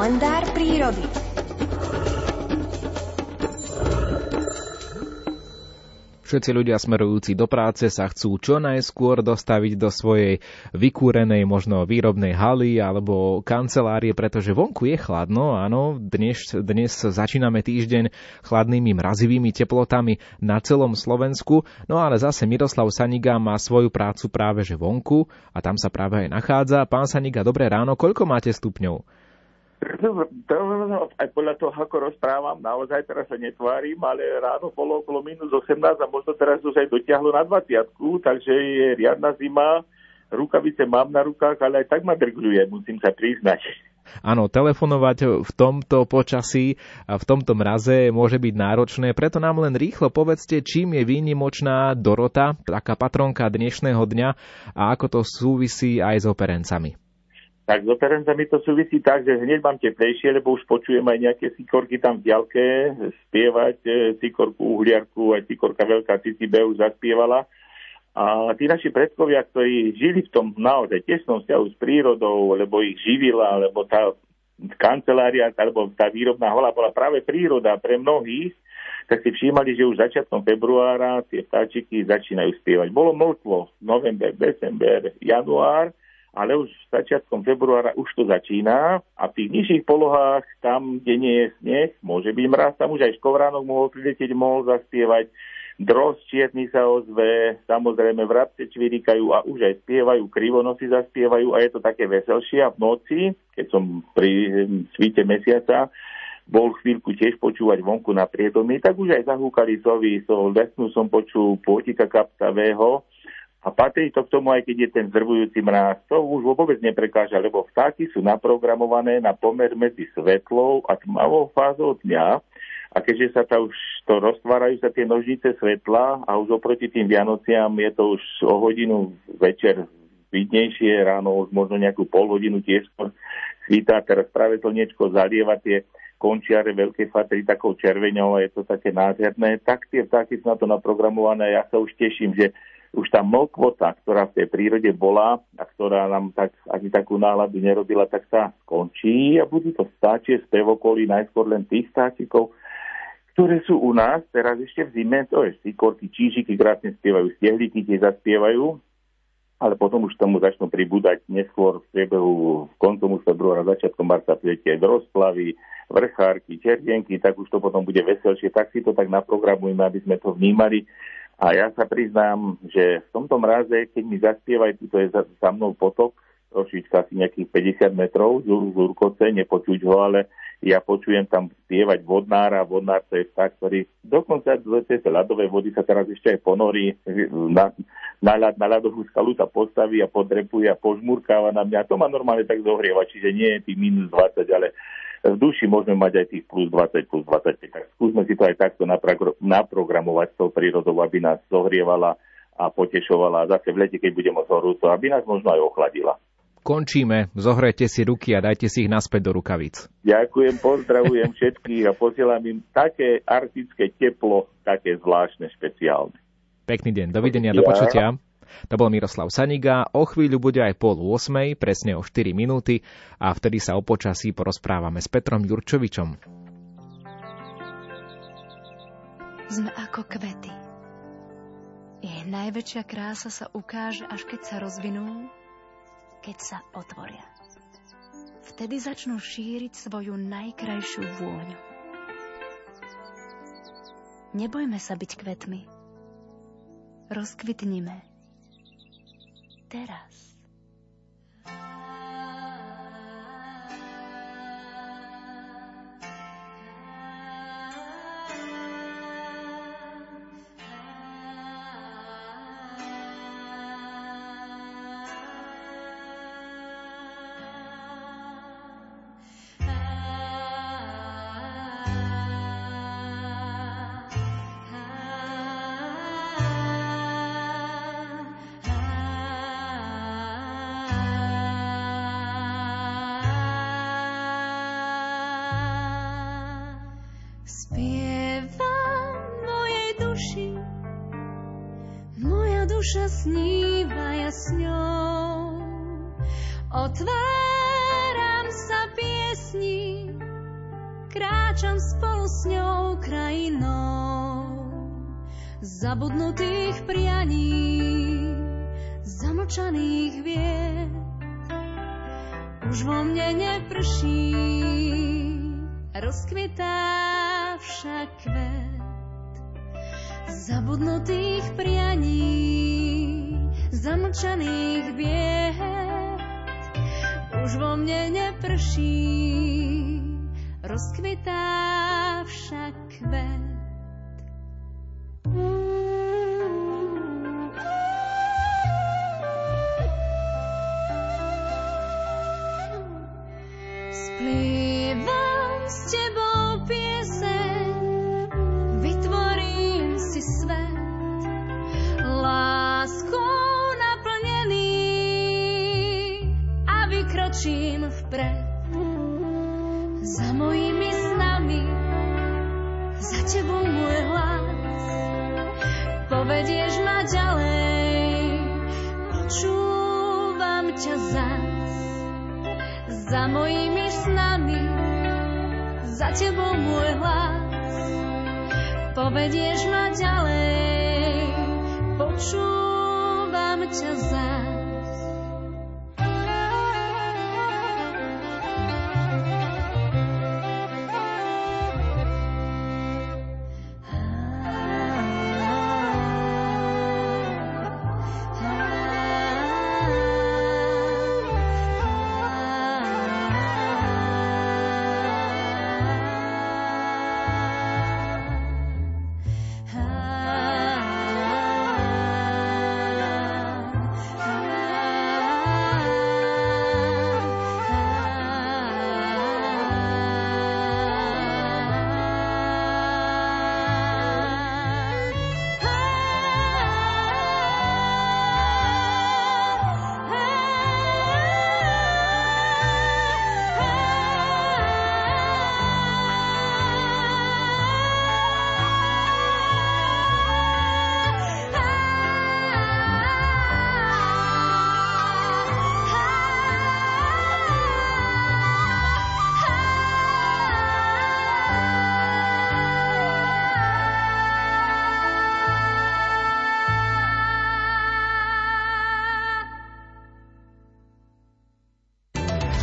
Kalendár prírody. Všetci ľudia smerujúci do práce sa chcú čo najskôr dostaviť do svojej vykúrenej možno výrobnej haly alebo kancelárie, pretože vonku je chladno, áno, dnes, dnes začíname týždeň chladnými mrazivými teplotami na celom Slovensku, no ale zase Miroslav Saniga má svoju prácu práve že vonku a tam sa práve aj nachádza. Pán Saniga, dobré ráno, koľko máte stupňov? Aj podľa toho, ako rozprávam, naozaj teraz sa netvárim, ale ráno bolo okolo minus 18 a možno teraz už aj dotiahlo na 20, takže je riadna zima, rukavice mám na rukách, ale aj tak ma drgľuje, musím sa priznať. Áno, telefonovať v tomto počasí a v tomto mraze môže byť náročné, preto nám len rýchlo povedzte, čím je výnimočná Dorota, taká patronka dnešného dňa a ako to súvisí aj s operencami tak s operencami to súvisí tak, že hneď mám teplejšie, lebo už počujem aj nejaké sikorky tam v diaľke spievať, e, sikorku uhliarku, aj sikorka veľká Cicibe už zaspievala. A tí naši predkovia, ktorí žili v tom naozaj tesnom vzťahu s prírodou, lebo ich živila, lebo tá kancelária, alebo tá výrobná hola bola práve príroda pre mnohých, tak si všímali, že už začiatkom februára tie vtáčiky začínajú spievať. Bolo mŕtvo, november, december, január, ale už začiatkom februára už to začína a v tých nižších polohách, tam, kde nie je sneh, môže byť mraz, tam už aj škovránok mohol priletieť, mohol zaspievať, dros čierny sa ozve, samozrejme vrabce čvirikajú a už aj spievajú, krivonosy zaspievajú a je to také veselšie. A v noci, keď som pri svite mesiaca, bol chvíľku tiež počúvať vonku na priedomí, tak už aj zahúkali sovy, so lesnú som počul pôtika kapcavého, a patrí to k tomu, aj keď je ten zrvujúci mráz. To už vôbec neprekáža, lebo vtáky sú naprogramované na pomer medzi svetlou a tmavou fázou dňa. A keďže sa tam už to roztvárajú sa tie nožnice svetla a už oproti tým Vianociam je to už o hodinu večer vidnejšie, ráno už možno nejakú pol hodinu tiež svítá, teraz práve slnečko zalieva tie končiare veľké fatry takou červeňou a je to také nádherné, tak tie vtáky sú na to naprogramované. Ja sa už teším, že už tá mlkvota, ktorá v tej prírode bola a ktorá nám tak, ani takú náladu nerobila, tak sa skončí a budú to stáčie z okolí najskôr len tých stáčikov, ktoré sú u nás teraz ešte v zime, to je sikorky, čížiky krásne spievajú, stiehlíky tie zaspievajú, ale potom už tomu začnú pribúdať neskôr v priebehu koncom februára, začiatkom marca príjete aj rozplavy, vrchárky, čertienky, tak už to potom bude veselšie, tak si to tak naprogramujeme, aby sme to vnímali a ja sa priznám, že v tomto mraze, keď mi zaspievajú, tu je za, za mnou potok, trošička asi nejakých 50 metrov z Urkoce, nepočuť ho, ale ja počujem tam spievať vodnára. Vodnár to je vták, ktorý dokonca do tej ľadovej vody sa teraz ešte aj ponorí na, na, na ľadovú skalu sa postaví a podrepuje a požmurkáva na mňa. To ma normálne tak zohrieva, čiže nie je tých minus 20, ale v duši môžeme mať aj tých plus 20, plus 25. Tak skúsme si to aj takto naprogramovať s tou prírodou, aby nás zohrievala a potešovala. A zase v lete, keď budeme horúco, aby nás možno aj ochladila. Končíme, zohrajte si ruky a dajte si ich naspäť do rukavic. Ďakujem, pozdravujem všetkých a posielam im také arktické teplo, také zvláštne, špeciálne. Pekný deň, dovidenia, do počutia. To bol Miroslav Saniga, o chvíľu bude aj pol 8, presne o 4 minúty a vtedy sa o počasí porozprávame s Petrom Jurčovičom. Sme ako kvety. Ich najväčšia krása sa ukáže, až keď sa rozvinú, keď sa otvoria. Vtedy začnú šíriť svoju najkrajšiu vôňu. Nebojme sa byť kvetmi. Rozkvitnime enteras. Teraz. duša sníva jasňou. Otváram sa piesni kráčam spolu s ňou krajinou zabudnutých prianí, zamlčaných vied. Už vo mne neprší, rozkvitá však kvet zabudnutých prianí, zamlčaných vied. Už vo mne neprší, rozkvitá však kvet. Povedieš ma ďalej, počúvam ťa zas. Za mojimi snami, za tebou môj hlas, povedieš ma ďalej, počúvam ťa zas.